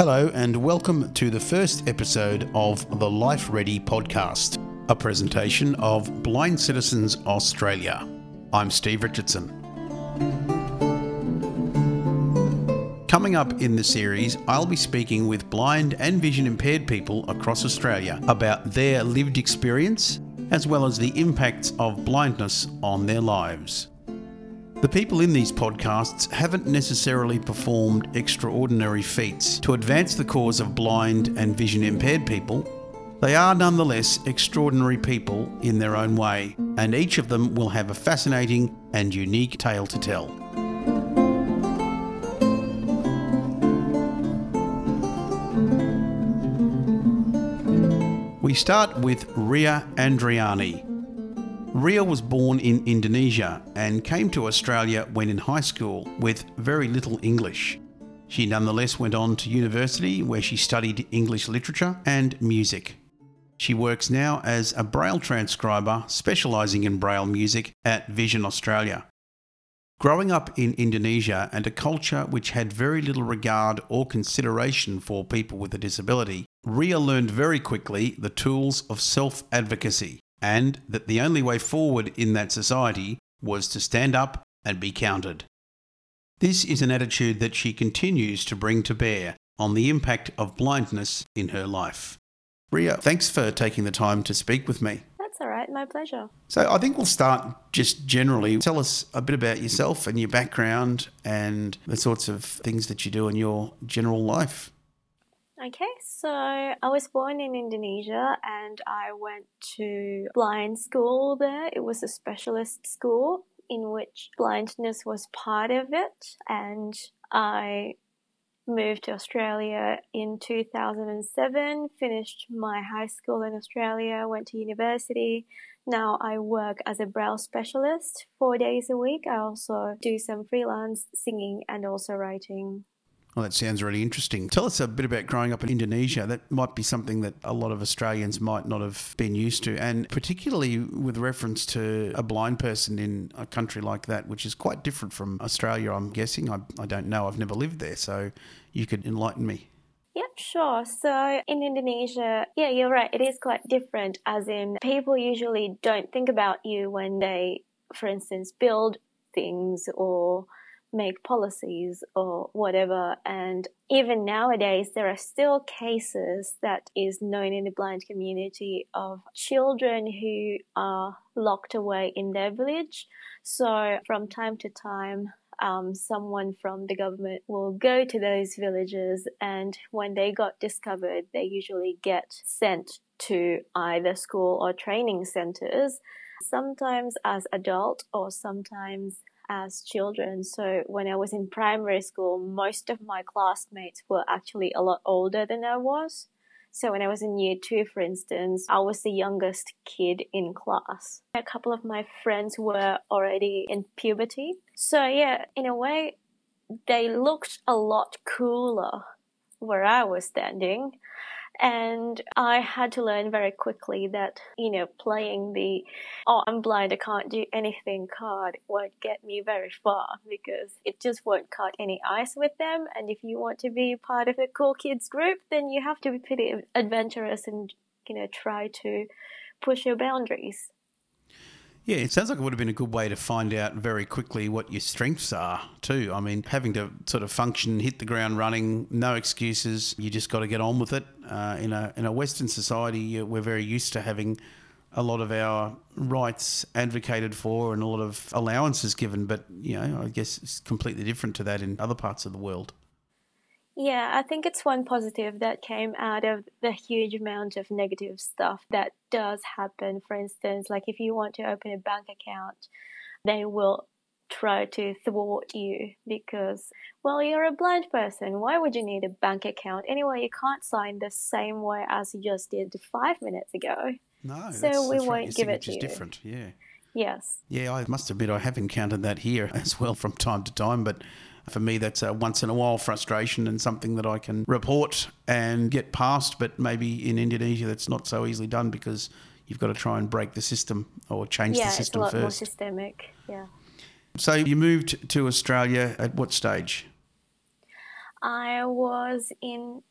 Hello, and welcome to the first episode of the Life Ready podcast, a presentation of Blind Citizens Australia. I'm Steve Richardson. Coming up in the series, I'll be speaking with blind and vision impaired people across Australia about their lived experience as well as the impacts of blindness on their lives. The people in these podcasts haven't necessarily performed extraordinary feats to advance the cause of blind and vision impaired people. They are nonetheless extraordinary people in their own way, and each of them will have a fascinating and unique tale to tell. We start with Ria Andriani, Ria was born in Indonesia and came to Australia when in high school with very little English. She nonetheless went on to university where she studied English literature and music. She works now as a Braille transcriber specialising in Braille music at Vision Australia. Growing up in Indonesia and a culture which had very little regard or consideration for people with a disability, Ria learned very quickly the tools of self advocacy and that the only way forward in that society was to stand up and be counted. This is an attitude that she continues to bring to bear on the impact of blindness in her life. Ria, thanks for taking the time to speak with me. That's all right, my pleasure. So, I think we'll start just generally. Tell us a bit about yourself and your background and the sorts of things that you do in your general life. Okay, so I was born in Indonesia and I went to blind school there. It was a specialist school in which blindness was part of it. And I moved to Australia in 2007, finished my high school in Australia, went to university. Now I work as a Braille specialist four days a week. I also do some freelance singing and also writing. Well, that sounds really interesting. Tell us a bit about growing up in Indonesia. That might be something that a lot of Australians might not have been used to, and particularly with reference to a blind person in a country like that, which is quite different from Australia, I'm guessing. I, I don't know, I've never lived there, so you could enlighten me. Yeah, sure. So in Indonesia, yeah, you're right. It is quite different, as in people usually don't think about you when they, for instance, build things or make policies or whatever. And even nowadays, there are still cases that is known in the blind community of children who are locked away in their village. So from time to time, um, someone from the government will go to those villages, and when they got discovered, they usually get sent to either school or training centers, sometimes as adult or sometimes as children. So when I was in primary school, most of my classmates were actually a lot older than I was. So when I was in year two, for instance, I was the youngest kid in class. A couple of my friends were already in puberty. So yeah, in a way, they looked a lot cooler where I was standing. And I had to learn very quickly that, you know, playing the, oh, I'm blind, I can't do anything card won't get me very far because it just won't cut any ice with them. And if you want to be part of a cool kids group, then you have to be pretty adventurous and, you know, try to push your boundaries. Yeah, it sounds like it would have been a good way to find out very quickly what your strengths are, too. I mean, having to sort of function, hit the ground running, no excuses. You just got to get on with it. Uh, in a in a Western society, we're very used to having a lot of our rights advocated for and a lot of allowances given. But you know, I guess it's completely different to that in other parts of the world. Yeah, I think it's one positive that came out of the huge amount of negative stuff that does happen. For instance, like if you want to open a bank account, they will try to thwart you because, well, you're a blind person. Why would you need a bank account? Anyway, you can't sign the same way as you just did five minutes ago. No, so that's, we that's won't right. give it to you. different, yeah. Yes. Yeah, I must admit I have encountered that here as well from time to time, but for me, that's a once in a while frustration and something that I can report and get past. But maybe in Indonesia, that's not so easily done because you've got to try and break the system or change yeah, the system first. Yeah, it's a lot first. more systemic. Yeah. So you moved to Australia at what stage? I was in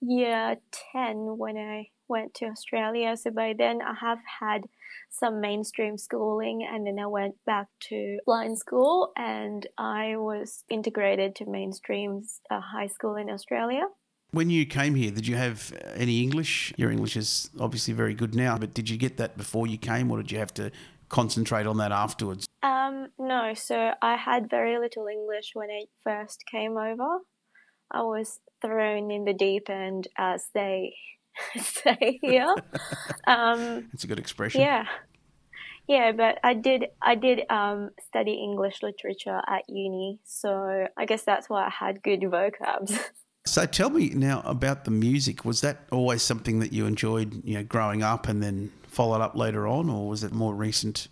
year 10 when I went to Australia. So by then I have had some mainstream schooling and then I went back to blind school and I was integrated to mainstream uh, high school in Australia. When you came here, did you have any English? Your English is obviously very good now, but did you get that before you came or did you have to concentrate on that afterwards? Um, no, so I had very little English when I first came over. I was thrown in the deep end, as they say here. um, it's a good expression. Yeah, yeah, but I did I did um, study English literature at uni, so I guess that's why I had good vocabs. So tell me now about the music. Was that always something that you enjoyed, you know, growing up and then followed up later on, or was it more recent?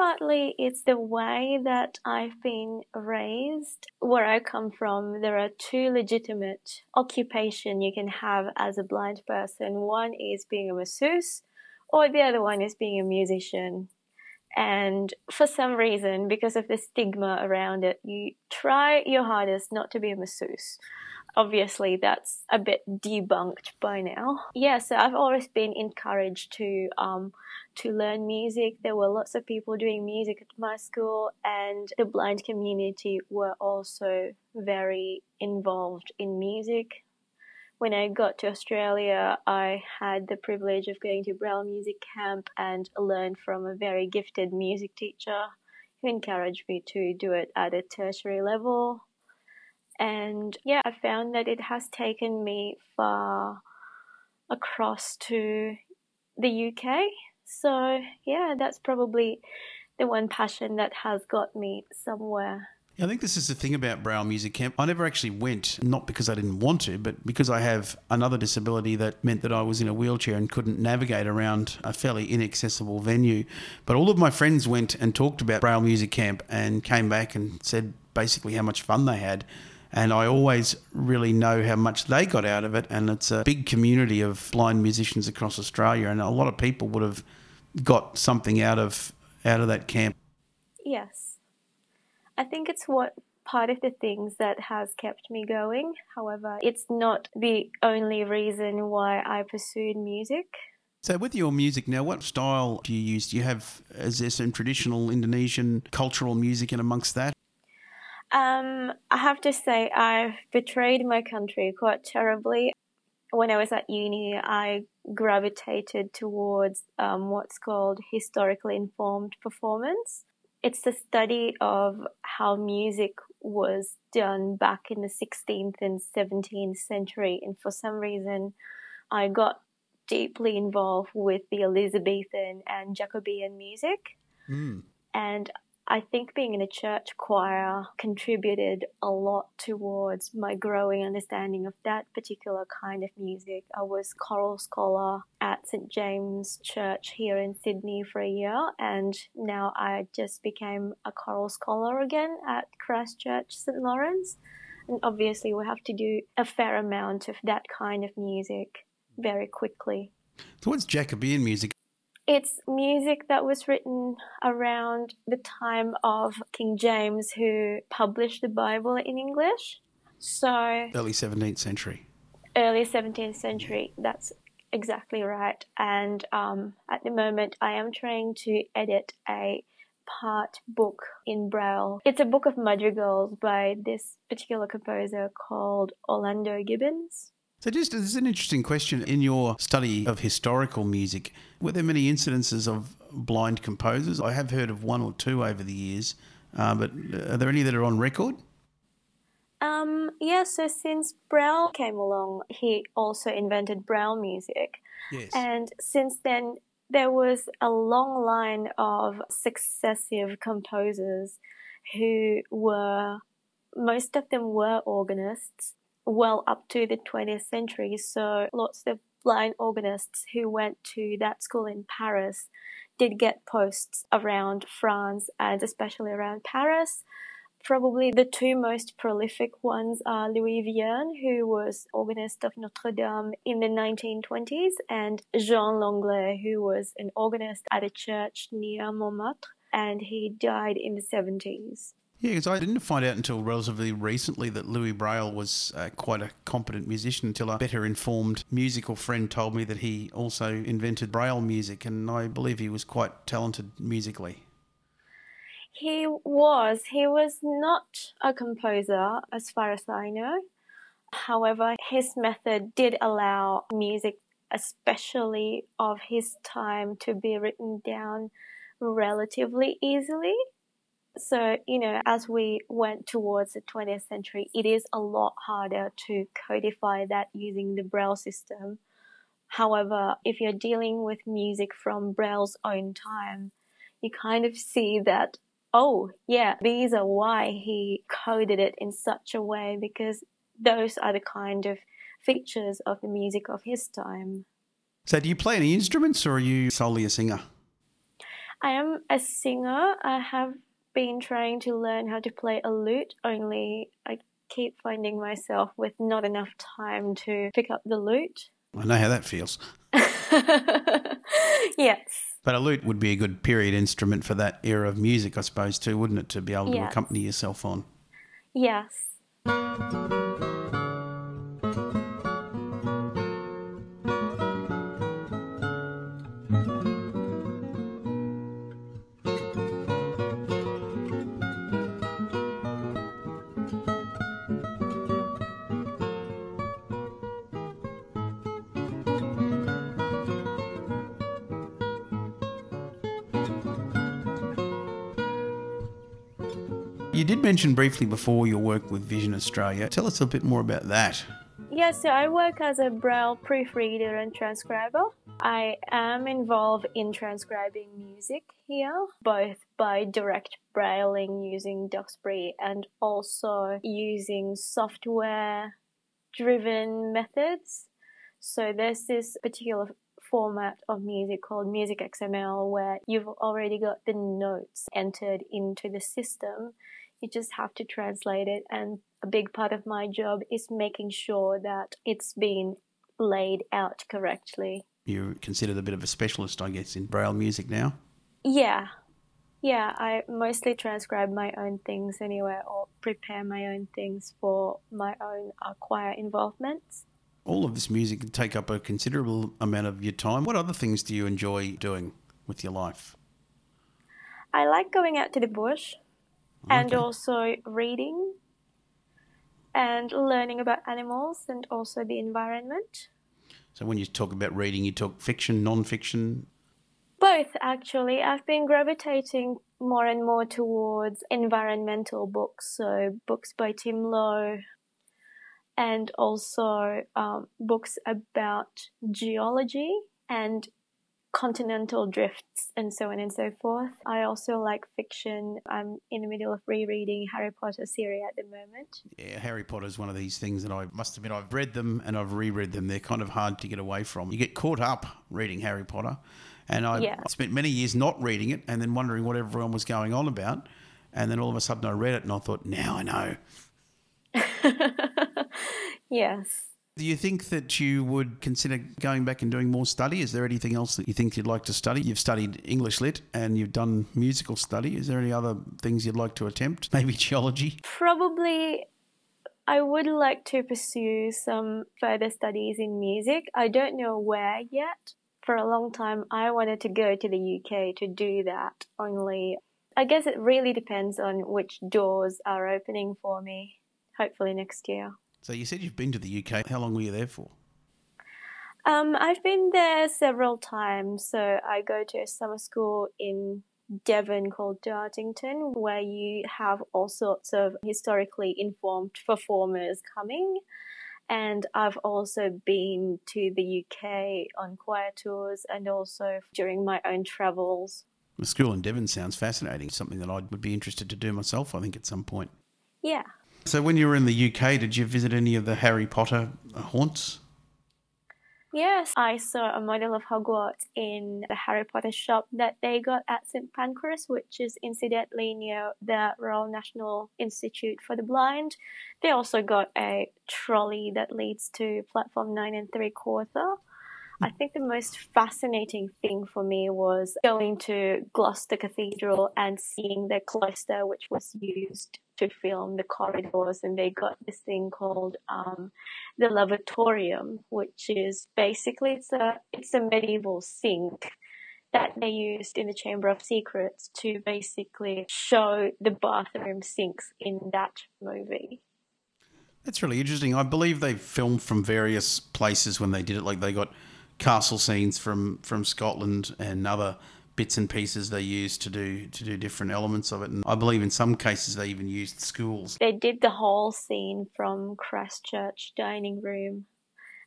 Partly it's the way that I've been raised. Where I come from, there are two legitimate occupation you can have as a blind person. One is being a masseuse, or the other one is being a musician. And for some reason, because of the stigma around it, you try your hardest not to be a masseuse obviously that's a bit debunked by now. Yeah, so I've always been encouraged to um, to learn music. There were lots of people doing music at my school, and the blind community were also very involved in music. When I got to Australia, I had the privilege of going to Braille Music Camp and learn from a very gifted music teacher who encouraged me to do it at a tertiary level and yeah, I found that it has taken me far across to the UK. So yeah, that's probably the one passion that has got me somewhere. I think this is the thing about Braille Music Camp. I never actually went, not because I didn't want to, but because I have another disability that meant that I was in a wheelchair and couldn't navigate around a fairly inaccessible venue. But all of my friends went and talked about Braille Music Camp and came back and said basically how much fun they had and I always really know how much they got out of it. And it's a big community of blind musicians across Australia, and a lot of people would have got something out of out of that camp. Yes, I think it's what part of the things that has kept me going. However, it's not the only reason why I pursued music. So, with your music now, what style do you use? Do you have, is there some traditional Indonesian cultural music in amongst that? Um, I have to say, I've betrayed my country quite terribly. When I was at uni, I gravitated towards um, what's called historically informed performance. It's the study of how music was done back in the 16th and 17th century. And for some reason, I got deeply involved with the Elizabethan and Jacobean music. Mm. And I think being in a church choir contributed a lot towards my growing understanding of that particular kind of music. I was choral scholar at St. James Church here in Sydney for a year, and now I just became a choral scholar again at Christ Church St. Laurence. And obviously, we have to do a fair amount of that kind of music very quickly. So, what's Jacobean music? It's music that was written around the time of King James, who published the Bible in English. So early 17th century. Early 17th century. That's exactly right. And um, at the moment, I am trying to edit a part book in Braille. It's a book of madrigals by this particular composer called Orlando Gibbons. So, just this is an interesting question. In your study of historical music, were there many incidences of blind composers? I have heard of one or two over the years, uh, but are there any that are on record? Um, yeah, so since Braille came along, he also invented Braille music. Yes. And since then, there was a long line of successive composers who were, most of them were organists well up to the 20th century. So lots of blind organists who went to that school in Paris did get posts around France and especially around Paris. Probably the two most prolific ones are Louis Vierne, who was organist of Notre Dame in the 1920s, and Jean Langlais, who was an organist at a church near Montmartre, and he died in the 70s. Yeah, because I didn't find out until relatively recently that Louis Braille was uh, quite a competent musician until a better informed musical friend told me that he also invented Braille music, and I believe he was quite talented musically. He was. He was not a composer, as far as I know. However, his method did allow music, especially of his time, to be written down relatively easily. So, you know, as we went towards the 20th century, it is a lot harder to codify that using the Braille system. However, if you're dealing with music from Braille's own time, you kind of see that, oh, yeah, these are why he coded it in such a way because those are the kind of features of the music of his time. So, do you play any instruments or are you solely a singer? I am a singer. I have been trying to learn how to play a lute, only I keep finding myself with not enough time to pick up the lute. I know how that feels. yes. But a lute would be a good period instrument for that era of music, I suppose, too, wouldn't it, to be able to accompany yourself on? Yes. You did mention briefly before your work with Vision Australia. Tell us a bit more about that. Yeah, so I work as a Braille proofreader and transcriber. I am involved in transcribing music here, both by direct Brailling using Duxbury and also using software driven methods. So there's this particular format of music called Music XML where you've already got the notes entered into the system. You just have to translate it. And a big part of my job is making sure that it's being laid out correctly. You're considered a bit of a specialist, I guess, in Braille music now? Yeah. Yeah, I mostly transcribe my own things anyway or prepare my own things for my own uh, choir involvements all of this music can take up a considerable amount of your time. What other things do you enjoy doing with your life? I like going out to the bush okay. and also reading and learning about animals and also the environment. So, when you talk about reading, you talk fiction, non fiction? Both, actually. I've been gravitating more and more towards environmental books, so books by Tim Low, and also um, books about geology and continental drifts and so on and so forth. I also like fiction. I'm in the middle of rereading Harry Potter series at the moment. Yeah, Harry Potter is one of these things that I must admit I've read them and I've reread them. They're kind of hard to get away from. You get caught up reading Harry Potter, and I yeah. spent many years not reading it and then wondering what everyone was going on about. And then all of a sudden I read it and I thought, now I know. yes. Do you think that you would consider going back and doing more study? Is there anything else that you think you'd like to study? You've studied English Lit and you've done musical study. Is there any other things you'd like to attempt? Maybe geology? Probably I would like to pursue some further studies in music. I don't know where yet. For a long time, I wanted to go to the UK to do that, only I guess it really depends on which doors are opening for me hopefully next year. So you said you've been to the UK. How long were you there for? Um, I've been there several times. So I go to a summer school in Devon called Dartington, where you have all sorts of historically informed performers coming. And I've also been to the UK on choir tours and also during my own travels. The school in Devon sounds fascinating, something that I would be interested to do myself, I think, at some point. Yeah. So, when you were in the UK, did you visit any of the Harry Potter haunts? Yes, I saw a model of Hogwarts in the Harry Potter shop that they got at St Pancras, which is incidentally near the Royal National Institute for the Blind. They also got a trolley that leads to platform nine and three quarter. I think the most fascinating thing for me was going to Gloucester Cathedral and seeing the cloister which was used to film the corridors, and they got this thing called um, the lavatorium, which is basically it's a it's a medieval sink that they used in the Chamber of Secrets to basically show the bathroom sinks in that movie. That's really interesting. I believe they filmed from various places when they did it. Like they got castle scenes from from Scotland and other bits and pieces they used to do to do different elements of it. And I believe in some cases they even used schools. They did the whole scene from Christ Church dining room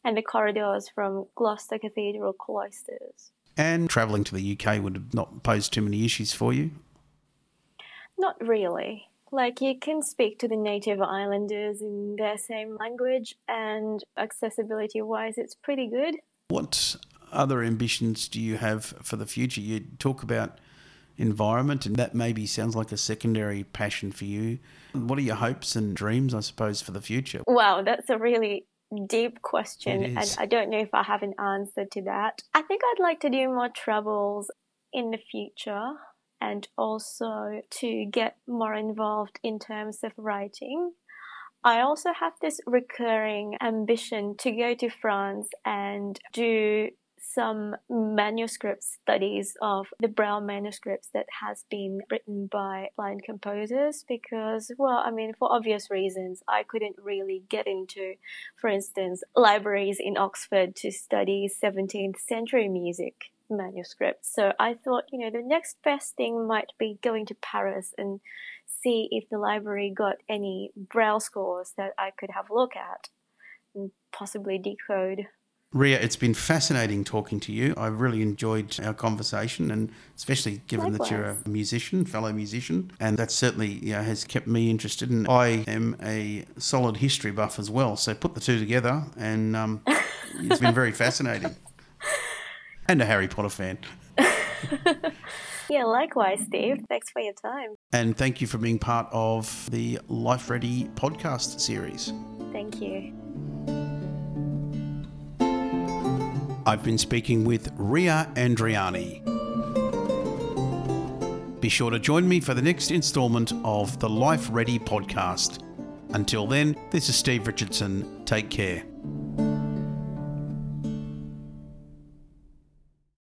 and the corridors from Gloucester Cathedral cloisters. And travelling to the UK would have not posed too many issues for you? Not really. Like, you can speak to the native islanders in their same language, and accessibility wise, it's pretty good. What other ambitions do you have for the future? You talk about environment, and that maybe sounds like a secondary passion for you. What are your hopes and dreams, I suppose, for the future? Wow, that's a really deep question, and I don't know if I have an answer to that. I think I'd like to do more travels in the future and also to get more involved in terms of writing. I also have this recurring ambition to go to France and do some manuscript studies of the Braille manuscripts that has been written by blind composers because, well, I mean, for obvious reasons, I couldn't really get into, for instance, libraries in Oxford to study 17th century music manuscripts. So I thought, you know, the next best thing might be going to Paris and see if the library got any Braille scores that I could have a look at and possibly decode. Ria, it's been fascinating talking to you. I really enjoyed our conversation, and especially given Likewise. that you're a musician, fellow musician, and that certainly you know, has kept me interested. And I am a solid history buff as well, so put the two together, and um, it's been very fascinating. And a Harry Potter fan. yeah, likewise, Steve. Thanks for your time. And thank you for being part of the Life Ready podcast series. Thank you. I've been speaking with Ria Andriani. Be sure to join me for the next instalment of the Life Ready podcast. Until then, this is Steve Richardson. Take care.